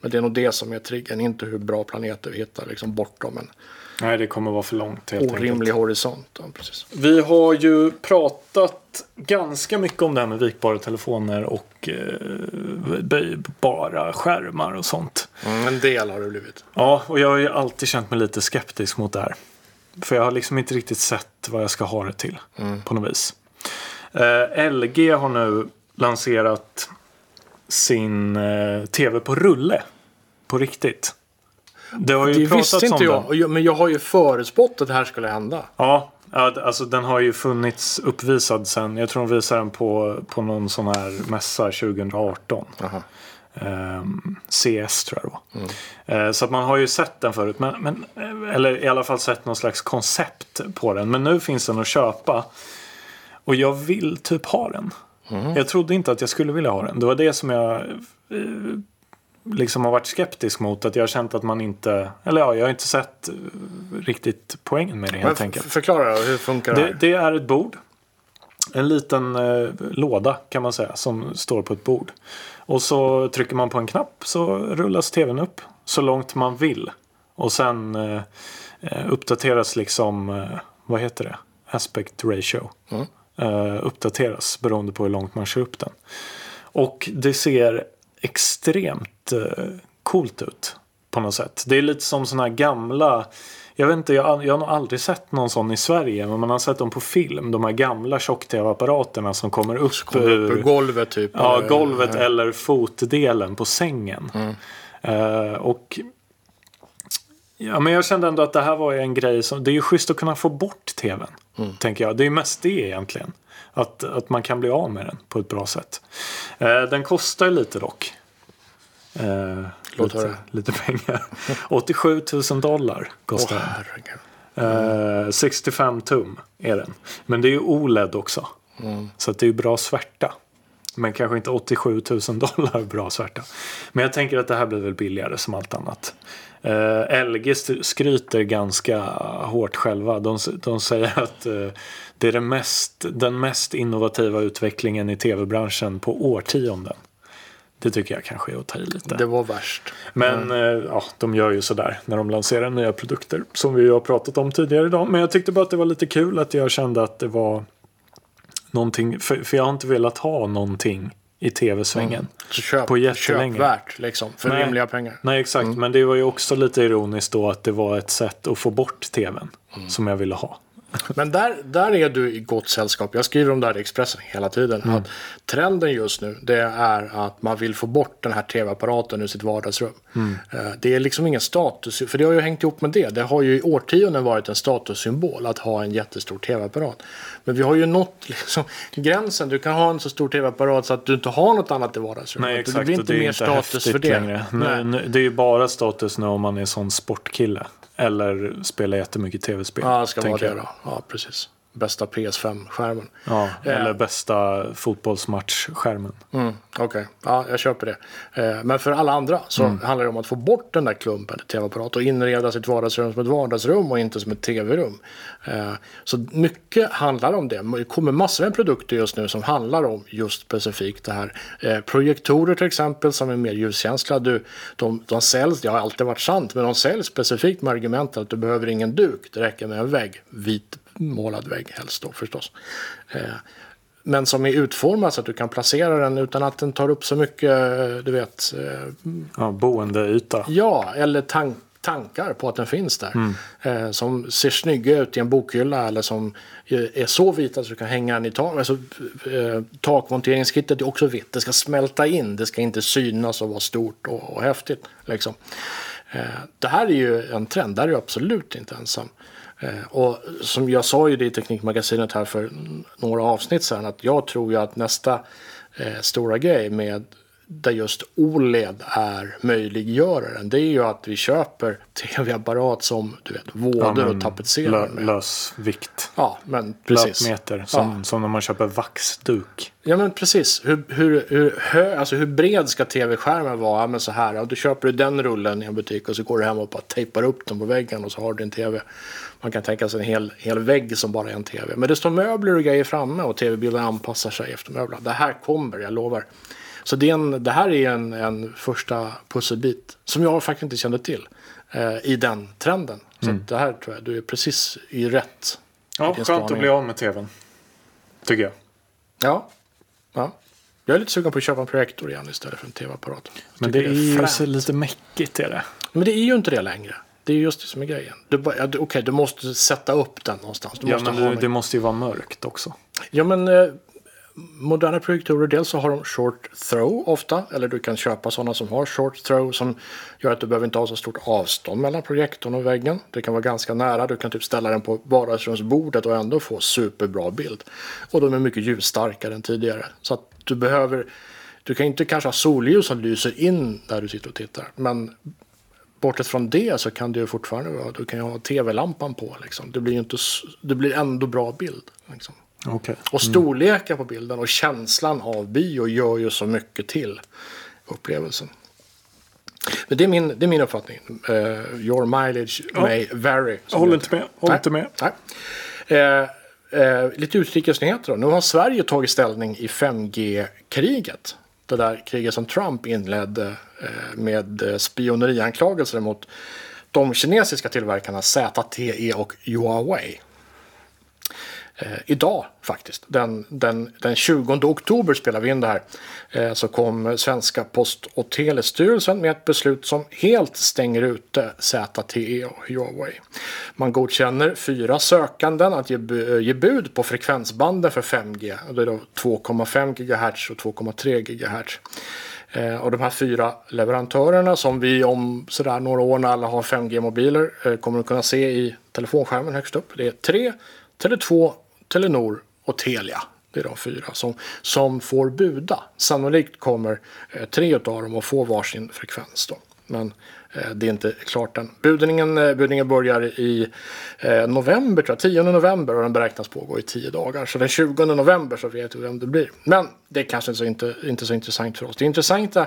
Men det är nog det som är triggern, inte hur bra planeter vi hittar liksom bortom en Nej, det kommer vara för långt helt enkelt. orimlig horisont. Ja, precis. Vi har ju pratat ganska mycket om det här med vikbara telefoner och eh, böjbara skärmar och sånt. Mm, en del har det blivit. Ja, och jag har ju alltid känt mig lite skeptisk mot det här. För jag har liksom inte riktigt sett vad jag ska ha det till på något vis. Eh, LG har nu lanserat sin eh, tv på rulle. På riktigt. Det har ju Det visste inte om jag, den. men jag har ju förutspått att det här skulle hända. Ja, alltså den har ju funnits uppvisad sen. Jag tror de visade den på, på någon sån här mässa 2018. Aha. Ehm, CS tror jag det var. Eh, så att man har ju sett den förut. Men, men, eh, eller i alla fall sett någon slags koncept på den. Men nu finns den att köpa. Och jag vill typ ha den. Jag trodde inte att jag skulle vilja ha den. Det var det som jag eh, liksom har varit skeptisk mot. Att jag har känt att man inte... Eller ja, jag har inte sett eh, riktigt poängen med det helt enkelt. förklara då, hur funkar det, Det, det är ett bord. En liten eh, låda kan man säga som står på ett bord. Och så trycker man på en knapp så rullas tvn upp så långt man vill. Och sen eh, eh, uppdateras liksom, eh, vad heter det? Aspect ratio. Mm. Eh, uppdateras beroende på hur långt man kör upp den. Och det ser extremt eh, coolt ut på något sätt. Det är lite som sådana här gamla jag vet inte, jag, har- jag har nog aldrig sett någon sån i Sverige. Men man har sett dem på film. De här gamla tjock-tv-apparaterna som kommer upp Kommer upp ur ur golvet typ? ja, eller- golvet eller fotdelen på sängen. Mm. Eh, och Ja, men jag kände ändå att det här var en grej som... Det är ju schysst att kunna få bort tvn. Mm. Tänker jag. Det är ju mest det egentligen. Att, att man kan bli av med den på ett bra sätt. Eh, den kostar lite dock. Eh, Låt lite, höra. lite pengar. 87 000 dollar kostar den. herregud. Eh, 65 tum är den. Men det är ju OLED också. Så att det är ju bra svärta. Men kanske inte 87 000 dollar bra svärta. Men jag tänker att det här blir väl billigare som allt annat. Eh, LG skryter ganska hårt själva. De, de säger att eh, det är det mest, den mest innovativa utvecklingen i tv-branschen på årtionden. Det tycker jag kanske är att ta i lite. Det var värst. Men eh, ja, de gör ju sådär när de lanserar nya produkter. Som vi har pratat om tidigare idag. Men jag tyckte bara att det var lite kul att jag kände att det var någonting. För, för jag har inte velat ha någonting i tv-svängen. Köp, På jättelänge. köpvärt liksom, för Nej. rimliga pengar. Nej, exakt. Men det var ju också lite ironiskt då att det var ett sätt att få bort tvn. Som jag ville ha. Men där, där är du i gott sällskap. Jag skriver om det här i Expressen hela tiden. Mm. Att trenden just nu det är att man vill få bort den här tv-apparaten ur sitt vardagsrum. Mm. Eh, Det är liksom ingen status, för det har ju hängt ihop med det. Det har ju i årtionden varit en statussymbol att ha en jättestor tv-apparat. Men vi har ju nått liksom gränsen. Du kan ha en så stor tv-apparat så att du inte har något annat i vardagsrummet. Nej, exakt. det blir inte det är mer inte status för det. längre. Nej. nu, det är ju bara status nu om man är sån sportkille. Eller spelar jättemycket tv-spel. Ja, det ska vara det då. Ja, precis. Bästa PS5-skärmen. Ja, eller bästa fotbollsmatchskärmen. Mm, Okej, okay. ja, jag köper det. Eh, men för alla andra så mm. handlar det om att få bort den där klumpen i tv-apparat och inreda sitt vardagsrum som ett vardagsrum och inte som ett tv-rum. Eh, så mycket handlar om det. Det kommer massor med produkter just nu som handlar om just specifikt det här. Eh, projektorer till exempel som är mer ljuskänsliga. Du, de, de säljs, det har alltid varit sant, men de säljs specifikt med argumentet att du behöver ingen duk. Det räcker med en vägg, vit målad vägg helst då förstås. Eh, men som är utformad så att du kan placera den utan att den tar upp så mycket, du vet. Eh, ja, boendeyta. Ja, eller tank tankar på att den finns där. Mm. Eh, som ser snygga ut i en bokhylla eller som är så vita att du kan hänga den i tak. Alltså, eh, takmonteringskittet är också vitt. Det ska smälta in. Det ska inte synas och vara stort och, och häftigt. Liksom. Eh, det här är ju en trend. Där är du absolut inte ensam. Eh, och som jag sa ju det i Teknikmagasinet här för några avsnitt sedan att jag tror ju att nästa eh, stora grej med där just OLED är möjliggöraren. Det är ju att vi köper tv-apparat som du vet, våder ja, och tapetserar med. Lösvikt. Ja, men precis. Löpmeter, som, ja. som när man köper vaxduk. Ja, men precis. Hur, hur, hur, hö, alltså hur bred ska tv-skärmen vara? Ja, men så här, ja, du köper den rullen i en butik och så går du hem och bara tejpar upp den på väggen och så har du din tv. Man kan tänka sig en hel, hel vägg som bara är en tv. Men det står möbler och grejer framme och tv-bilden anpassar sig efter möblerna. Det här kommer, jag lovar. Så det, en, det här är en, en första pusselbit som jag faktiskt inte kände till eh, i den trenden. Så mm. det här tror jag, du är precis i rätt. Ja, skönt spaning. att bli av med tvn. Tycker jag. Ja. ja. Jag är lite sugen på att köpa en projektor igen istället för en tv-apparat. Men det, det är ju så lite mäckigt är det. Men det är ju inte det längre. Det är just det som är grejen. Okej, okay, du måste sätta upp den någonstans. Du ja, måste men det, det måste ju vara mörkt också. Ja, men eh, moderna projektorer, dels så har de short throw ofta, eller du kan köpa sådana som har short throw som gör att du behöver inte ha så stort avstånd mellan projektorn och väggen. Det kan vara ganska nära, du kan typ ställa den på vardagsrumsbordet och ändå få superbra bild. Och de är mycket ljusstarkare än tidigare. Så att du behöver, du kan inte kanske ha solljus som lyser in där du sitter och tittar, men bortsett från det så kan du fortfarande du kan ha tv-lampan på. Liksom. Det, blir inte, det blir ändå bra bild. Liksom. Okay. Och storleken på bilden och känslan av bio gör ju så mycket till upplevelsen. Men det är min, det är min uppfattning. Uh, your mileage ja. may vary. Jag håller inte med. Håller inte med. Uh, uh, lite utrikesnyheter då. Nu har Sverige tagit ställning i 5G-kriget. Det där kriget som Trump inledde Eh, med eh, spionerianklagelser mot de kinesiska tillverkarna ZTE och Huawei eh, idag faktiskt. Den, den, den 20 oktober spelar vi in det här. Eh, så kom svenska Post och telestyrelsen med ett beslut som helt stänger ute ZTE och Huawei. Man godkänner fyra sökanden att ge, eh, ge bud på frekvensbanden för 5G. Det är då 2,5 GHz och 2,3 GHz. Eh, och de här fyra leverantörerna som vi om sådär några år när alla har 5G-mobiler eh, kommer att kunna se i telefonskärmen högst upp. Det är 3, Tele2, Telenor och Telia. Det är de fyra som, som får buda. Sannolikt kommer eh, tre av dem att få varsin frekvens. Då. Men Eh, det är inte klart än. Budningen, eh, budningen börjar i eh, november, tror jag, 10 november och den beräknas pågå i 10 dagar. Så den 20 november så vet vi vem det blir. Men det är kanske inte så, inte, inte så intressant för oss. Det intressanta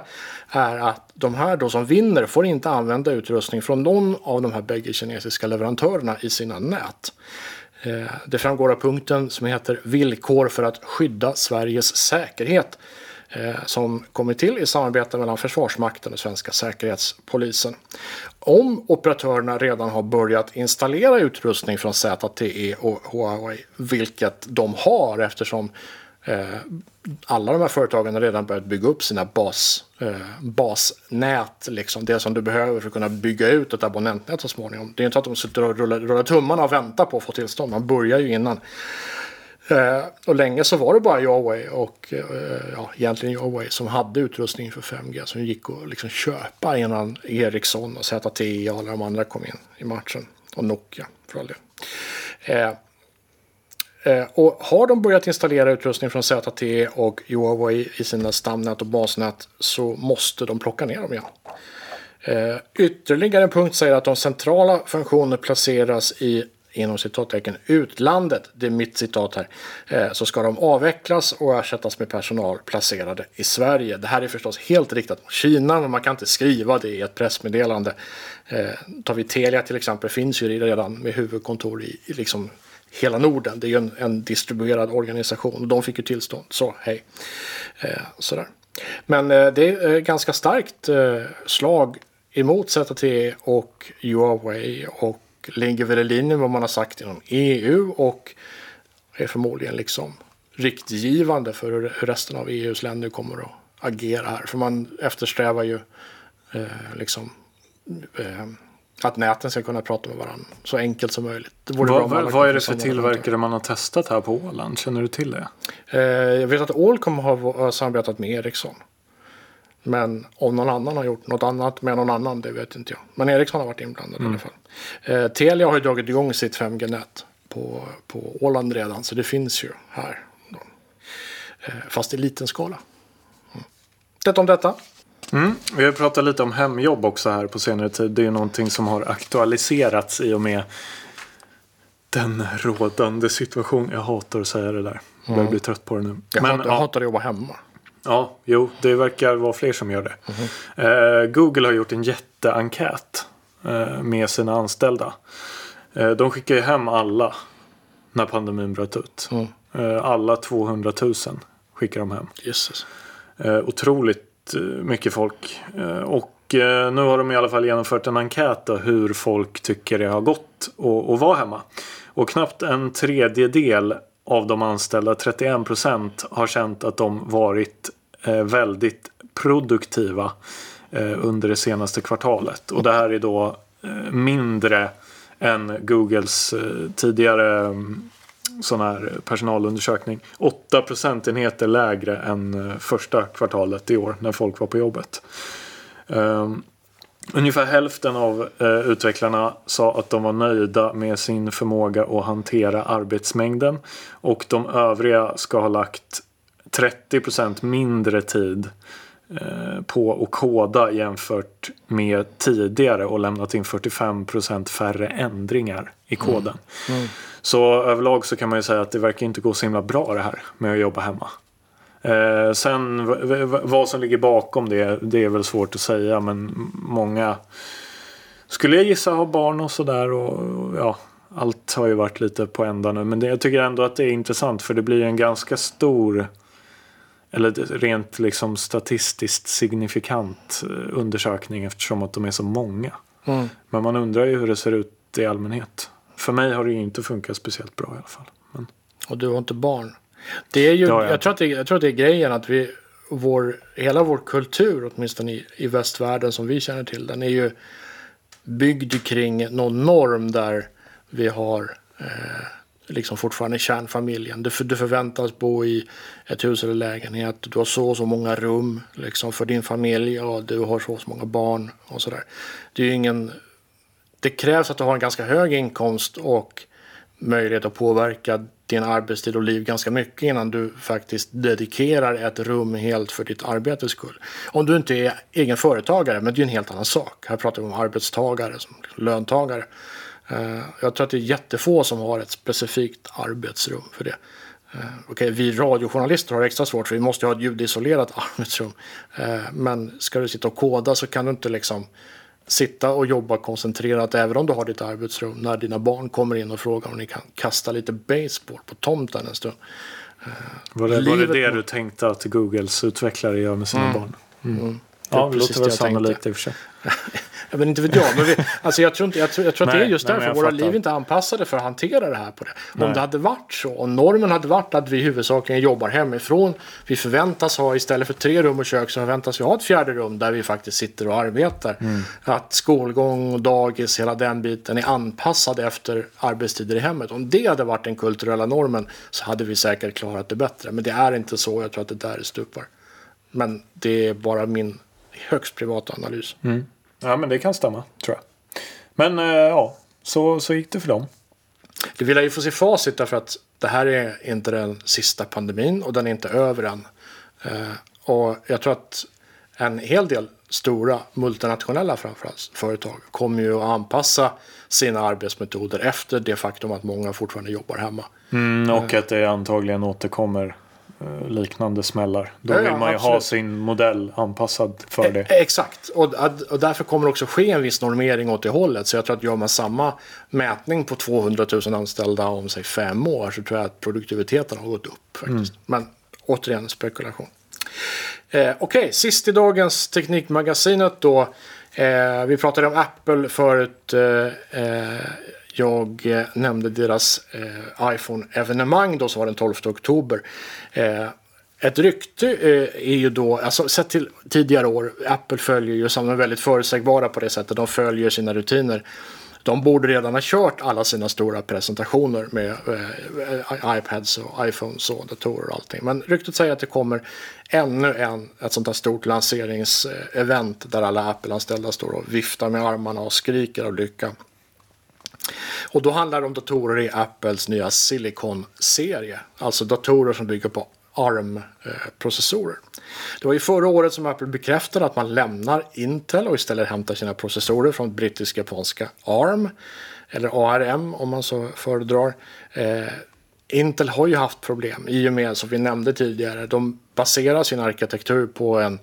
är att de här då som vinner får inte använda utrustning från någon av de här bägge kinesiska leverantörerna i sina nät. Det framgår av punkten som heter Villkor för att skydda Sveriges säkerhet Eh, som kommit till i samarbete mellan Försvarsmakten och svenska säkerhetspolisen. Om operatörerna redan har börjat installera utrustning från ZTE och Huawei, vilket de har eftersom Eh, alla de här företagen har redan börjat bygga upp sina bas, eh, basnät. Liksom. Det som du behöver för att kunna bygga ut ett abonnentnät så småningom. Det är inte att de sitter och rullar, rullar tummarna och väntar på att få tillstånd. Man börjar ju innan. Eh, och länge så var det bara Huawei och eh, ja, egentligen Huawei som hade utrustning för 5G som gick att liksom köpa innan Ericsson och ZTE och alla de andra kom in i matchen. Och Nokia för all del. Eh, Eh, och har de börjat installera utrustning från ZTE och Huawei i sina stamnät och basnät så måste de plocka ner dem igen. Eh, ytterligare en punkt säger att de centrala funktioner placeras i inom citattecken utlandet, det är mitt citat här, eh, så ska de avvecklas och ersättas med personal placerade i Sverige. Det här är förstås helt riktat mot Kina, men man kan inte skriva det i ett pressmeddelande. Eh, tar vi Telia till exempel, finns ju redan med huvudkontor i, i liksom hela Norden. Det är ju en, en distribuerad organisation och de fick ju tillstånd. Så hej. Eh, sådär. Men eh, det är eh, ganska starkt eh, slag emot ZTE och Huawei och ligger väl i linje med vad man har sagt inom EU och är förmodligen liksom riktgivande för hur resten av EUs länder kommer att agera här. För man eftersträvar ju eh, liksom eh, att näten ska kunna prata med varandra så enkelt som möjligt. vad, vad, är det för tillverkare man har testat här på Åland? Känner du till det? Eh, jag vet att Allcom har samarbetat med Ericsson. Men om någon annan har gjort något annat med någon annan, det vet inte jag. Men Ericsson har varit inblandad mm. i alla fall. Eh, Telia har ju dragit igång sitt 5G-nät på, på Åland redan, så det finns ju här. Eh, fast i liten skala. Mm. Detta om detta. Mm. Vi har pratat lite om hemjobb också här på senare tid. Det är någonting som har aktualiserats i och med den rådande situationen. Jag hatar att säga det där. Jag börjar mm. bli trött på det nu. Jag, Men, hatar, jag hatar att jobba hemma. Ja, jo, det verkar vara fler som gör det. Mm. Eh, Google har gjort en jätteenkät eh, med sina anställda. Eh, de skickar ju hem alla när pandemin bröt ut. Mm. Eh, alla 200 000 skickar de hem. Jesus. Eh, otroligt eh, mycket folk. och nu har de i alla fall genomfört en enkät hur folk tycker det har gått att vara hemma. Och knappt en tredjedel av de anställda, 31 procent, har känt att de varit eh, väldigt produktiva eh, under det senaste kvartalet. Och det här är då eh, mindre än Googles eh, tidigare mm, sån här personalundersökning. 8 procentenheter lägre än eh, första kvartalet i år när folk var på jobbet. Ehm, Ungefär hälften av eh, utvecklarna sa att de var nöjda med sin förmåga att hantera arbetsmängden. Och de övriga ska ha lagt 30% mindre tid eh, på att koda jämfört med tidigare och lämnat in 45% färre ändringar i koden. Mm. Mm. Så överlag så kan man ju säga att det verkar inte gå så himla bra det här med att jobba hemma. Eh, sen vad som ligger bakom det, det är väl svårt att säga. Men många skulle jag gissa har barn och sådär. Och, ja, allt har ju varit lite på ända nu. Men det, jag tycker ändå att det är intressant för det blir en ganska stor eller rent liksom statistiskt signifikant eh, undersökning eftersom att de är så många. Mm. Men man undrar ju hur det ser ut i allmänhet. För mig har det ju inte funkat speciellt bra i alla fall. Men... Och du har inte barn? Det är ju, ja, jag, tror att det, jag tror att det är grejen att vi, vår, hela vår kultur, åtminstone i, i västvärlden som vi känner till, den är ju byggd kring någon norm där vi har eh, liksom fortfarande kärnfamiljen. Du, du förväntas bo i ett hus eller lägenhet. Du har så och så många rum liksom, för din familj och du har så och så många barn och sådär. Det är ingen... Det krävs att du har en ganska hög inkomst och möjlighet att påverka din arbetstid och liv ganska mycket innan du faktiskt dedikerar ett rum helt för ditt arbetes skull. Om du inte är egen företagare, men det är en helt annan sak. Här pratar vi om arbetstagare, som löntagare. Eh, jag tror att det är jättefå som har ett specifikt arbetsrum för det. Eh, okej, vi radiojournalister har extra svårt för vi måste ha ett ljudisolerat arbetsrum. Eh, men ska du sitta och koda så kan du inte liksom sitta och jobba koncentrerat även om du har ditt arbetsrum när dina barn kommer in och frågar om ni kan kasta lite baseball på tomten en stund. Var det, var det det du tänkte att Googles utvecklare gör med sina mm. barn? Mm. Mm. Ja, det låter väl sannolikt i och för sig. Jag vet inte vet jag. Men vi, alltså jag tror, inte, jag tror, jag tror nej, att det är just nej, därför. Våra liv är inte anpassade för att hantera det här på det. Nej. Om det hade varit så. Om normen hade varit att vi huvudsakligen jobbar hemifrån. Vi förväntas ha istället för tre rum och kök så förväntas vi ha ett fjärde rum där vi faktiskt sitter och arbetar. Mm. Att skolgång och dagis, hela den biten är anpassad efter arbetstider i hemmet. Om det hade varit den kulturella normen så hade vi säkert klarat det bättre. Men det är inte så. Jag tror att det där är stupar. Men det är bara min högst privata analys. Mm. Ja, men det kan stämma, tror jag. Men eh, ja, så, så gick det för dem. Det vill jag ju få se facit därför att det här är inte den sista pandemin och den är inte över än. Eh, och jag tror att en hel del stora multinationella framförallt företag kommer ju att anpassa sina arbetsmetoder efter det faktum att många fortfarande jobbar hemma. Mm, och att det antagligen återkommer liknande smällar. Då Ja, vill man ju ha absolut. sin modell anpassad för det. Eh, Exakt, och, och därför kommer det också ske en viss normering åt det hållet. Så jag tror att gör man samma mätning på 200 000 anställda om säg fem år så tror jag att produktiviteten har gått upp. faktiskt. Men återigen spekulation. Eh, Okej, sist i dagens Teknikmagasinet då. Eh, vi pratade om Apple förut. Eh, eh, jag eh, nämnde deras eh, iPhone-evenemang då som var den 12 oktober. Eh, ett rykte eh, är ju då, alltså sett till tidigare år, Apple följer ju, som är väldigt förutsägbara på det sättet, de följer sina rutiner. De borde redan ha kört alla sina stora presentationer med eh, iPads och iPhones och datorer och allting. Men ryktet säger att det kommer ännu en, ett sånt här stort lanseringsevent där alla Apple-anställda står och viftar med armarna och skriker av lycka. Och då handlar det om datorer i Apples nya Silicon-serie. Alltså datorer som bygger på ARM-processorer. Det var ju förra året som Apple bekräftade att man lämnar Intel och istället hämtar sina processorer från brittisk-japanska ARM. Eller ARM om man så föredrar. Eh, Intel har ju haft problem i och med, som vi nämnde tidigare, de baserar sin arkitektur på en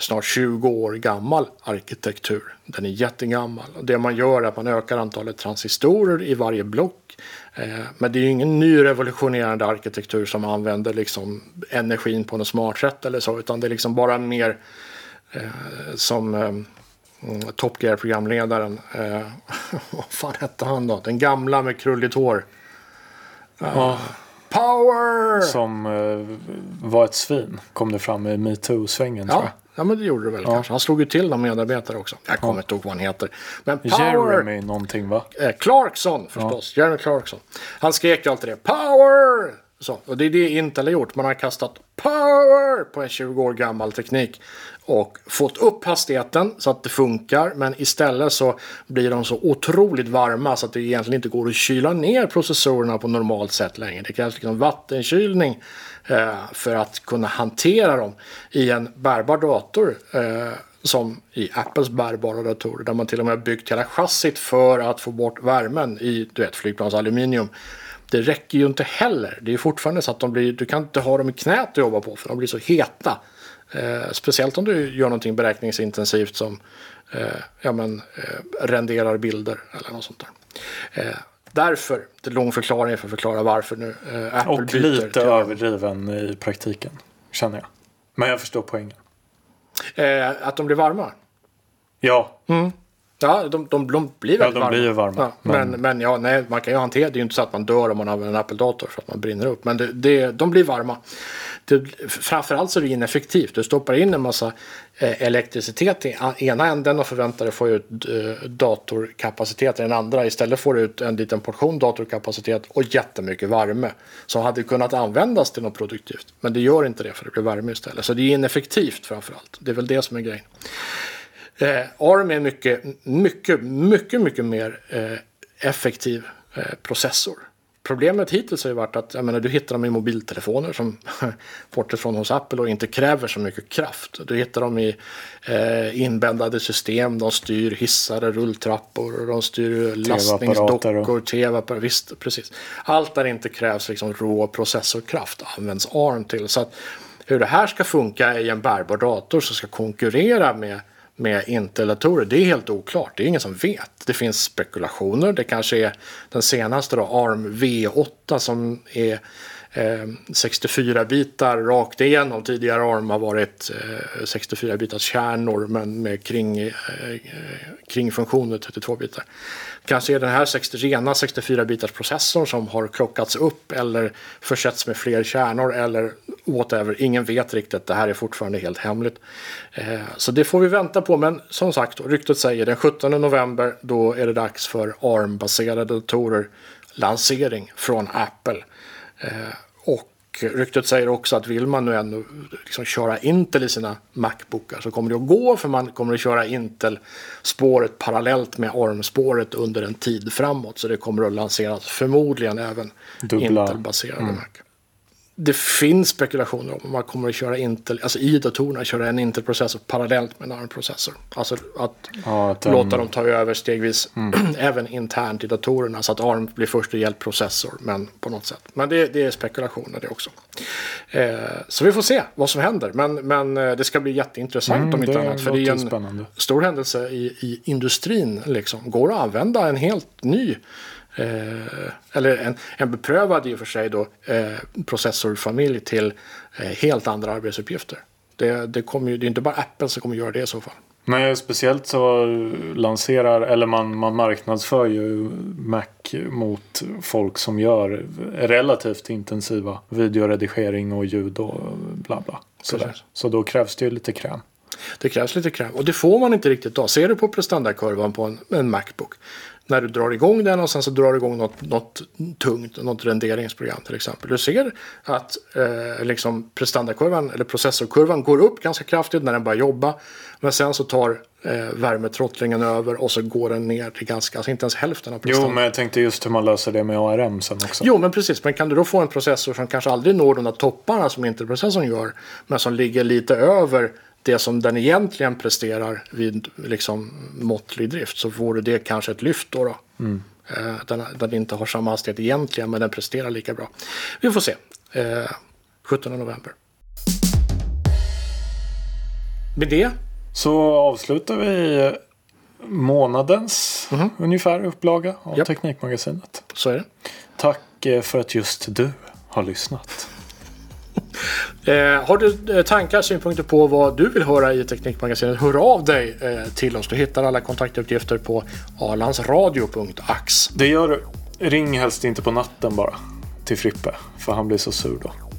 snart 20 år gammal arkitektur. Den är jättegammal. Det man gör är att man ökar antalet transistorer i varje block. Eh, Men det är ju ingen ny revolutionerande arkitektur som använder liksom energin på något smart sätt eller så. Utan det är liksom bara mer eh, som eh, mm, Top Gear-programledaren. Eh, vad fan hette han då? Den gamla med krulligt hår. Ja, Power! som eh, var ett svin, kom det fram i metoo-svängen tror Ja, jag. Ja, men det gjorde det väl kanske. Han slog ju till någon medarbetare också. Jag kommer inte ihåg vad han heter. Men Power! Jeremy någonting va? Eh, Clarkson förstås. Jeremy Clarkson. Han skrek ju alltid det. Power! Så, och det är det Intel har gjort. Man har kastat power på en 20 år gammal teknik. Och fått upp hastigheten så att det funkar. Men istället så blir de så otroligt varma så att det egentligen inte går att kyla ner processorerna på normalt sätt längre. Det krävs liksom vattenkylning eh, för att kunna hantera dem i en bärbar dator. Eh, som i Apples bärbara datorer där man till och med har byggt hela chassit för att få bort värmen i du vet, flygplansaluminium. Det räcker ju inte heller. Det är fortfarande så att de blir, du kan inte ha dem i knät att jobba på för de blir så heta. Eh, speciellt om du gör någonting beräkningsintensivt som eh, ja, men, eh, renderar bilder eller något sånt där. Eh, därför, det är lång förklaring för att förklara varför nu eh, Apple Och lite till- överdriven i praktiken, känner jag. Men jag förstår poängen. eh, att de blir varma. Ja, Ja, de, de, de blir Ja, väldigt de varma. blir varma, Ja, men, men- men ja, nej, man kan ju hantera det. är ju inte så att man dör om man använder en Apple-dator för att man brinner upp. Men det, det, de blir varma. Det, framförallt så är det ineffektivt. Du stoppar in en massa eh, elektricitet i ena änden och förväntar dig få ut eh, datorkapacitet i den andra. Istället får du ut en liten portion datorkapacitet och jättemycket värme. Som hade kunnat användas till något produktivt. Men det gör inte det för det blir värme istället. Så det är ineffektivt framförallt. Det är väl det som är grejen. Eh, ARM är mycket, mycket, mycket, mycket mer eh, effektiv eh, processor. Problemet hittills har ju varit att jag menar, du hittar dem i mobiltelefoner som bortsett från hos Apple och inte kräver så mycket kraft. Du hittar dem i eh, inbäddade system. De styr hissar, rulltrappor och de styr lastningsdockor, tv-apparater. Visst, precis. Allt där inte krävs liksom rå processorkraft används ARM till. Så att hur det här ska funka i en bärbar dator som ska konkurrera med med Intel-datorer, det är helt oklart. Det är ingen som vet. Det finns spekulationer. Det kanske är den senaste då, ARM V8 som är Eh, 64-bitar rakt igenom. Tidigare ARM har varit eh, 64-bitars kärnor men med kring, eh, kringfunktioner 32-bitar. Kanske är den här 60, rena 64-bitars processorn som har klockats upp eller försetts med fler kärnor eller whatever. Ingen vet riktigt. Det här är fortfarande helt hemligt. Så det får vi vänta på. Men som sagt, ryktet säger den 17 november då är det dags för ARM-baserade datorer lansering från Apple. Eh, och ryktet säger också att vill man nu ändå liksom köra Intel i sina Macbookar så kommer det att gå för man kommer att köra Intel-spåret parallellt med ARM-spåret under en tid framåt. Så det kommer att lanseras förmodligen även. Intel-baserade Mac. Det finns spekulationer om man kommer att köra Intel, alltså i datorerna köra en Intel-processor parallellt med en ARM-processor. Alltså att Ja, att låta den- dem ta över stegvis även internt i datorerna så att ARM blir första hjälpprocessor. Men på något sätt. Men det, det är spekulationer det också. Eh, så vi får se vad som händer. Men, men eh, det ska bli jätteintressant Mm, om inte annat. För det är en spännande. stor händelse i, i industrin. Liksom. Går att använda en helt ny Eh, eller en, en beprövad i och för sig då, eh, processorfamilj till eh, helt andra arbetsuppgifter. Det, det, kommer ju, det är inte bara Apple som kommer göra det i så fall. Nej, speciellt så lanserar, eller man, man marknadsför ju Mac mot folk som gör relativt intensiva videoredigering och ljud och bla bla. Sådär. Så då krävs det ju lite kräm. Det krävs lite kräm och det får man inte riktigt då. Ser du på prestandakurvan på en, en Macbook. När du drar igång den och sen så drar du igång något, något tungt, något renderingsprogram till exempel. Du ser att eh, liksom prestandakurvan eller processorkurvan går upp ganska kraftigt när den börjar jobba. Men sen så tar eh, värmetrottlingen över och så går den ner till ganska, alltså inte ens hälften av prestanda. Jo, men jag tänkte just hur man löser det med ARM sen också. Jo, men precis. Men kan du då få en processor som kanske aldrig når de där topparna som Intel-processorn gör, men som ligger lite över det som den egentligen presterar vid liksom, måttlig drift, så vore det kanske ett lyft då. då. Eh, Den, den inte har samma hastighet egentligen, men den presterar lika bra. Vi får se. Eh, 17 november. Med det, Så avslutar vi månadens ungefär upplaga av Japp. Teknikmagasinet. så är det. Tack eh, för att just du har lyssnat. Eh, har du eh, tankar, synpunkter på vad du vill höra i Teknikmagasinet, hör av dig eh, till oss. Du hittar alla kontaktuppgifter på arlandsradio.ax. Det gör du. Ring helst inte på natten bara till Frippe, för han blir så sur då.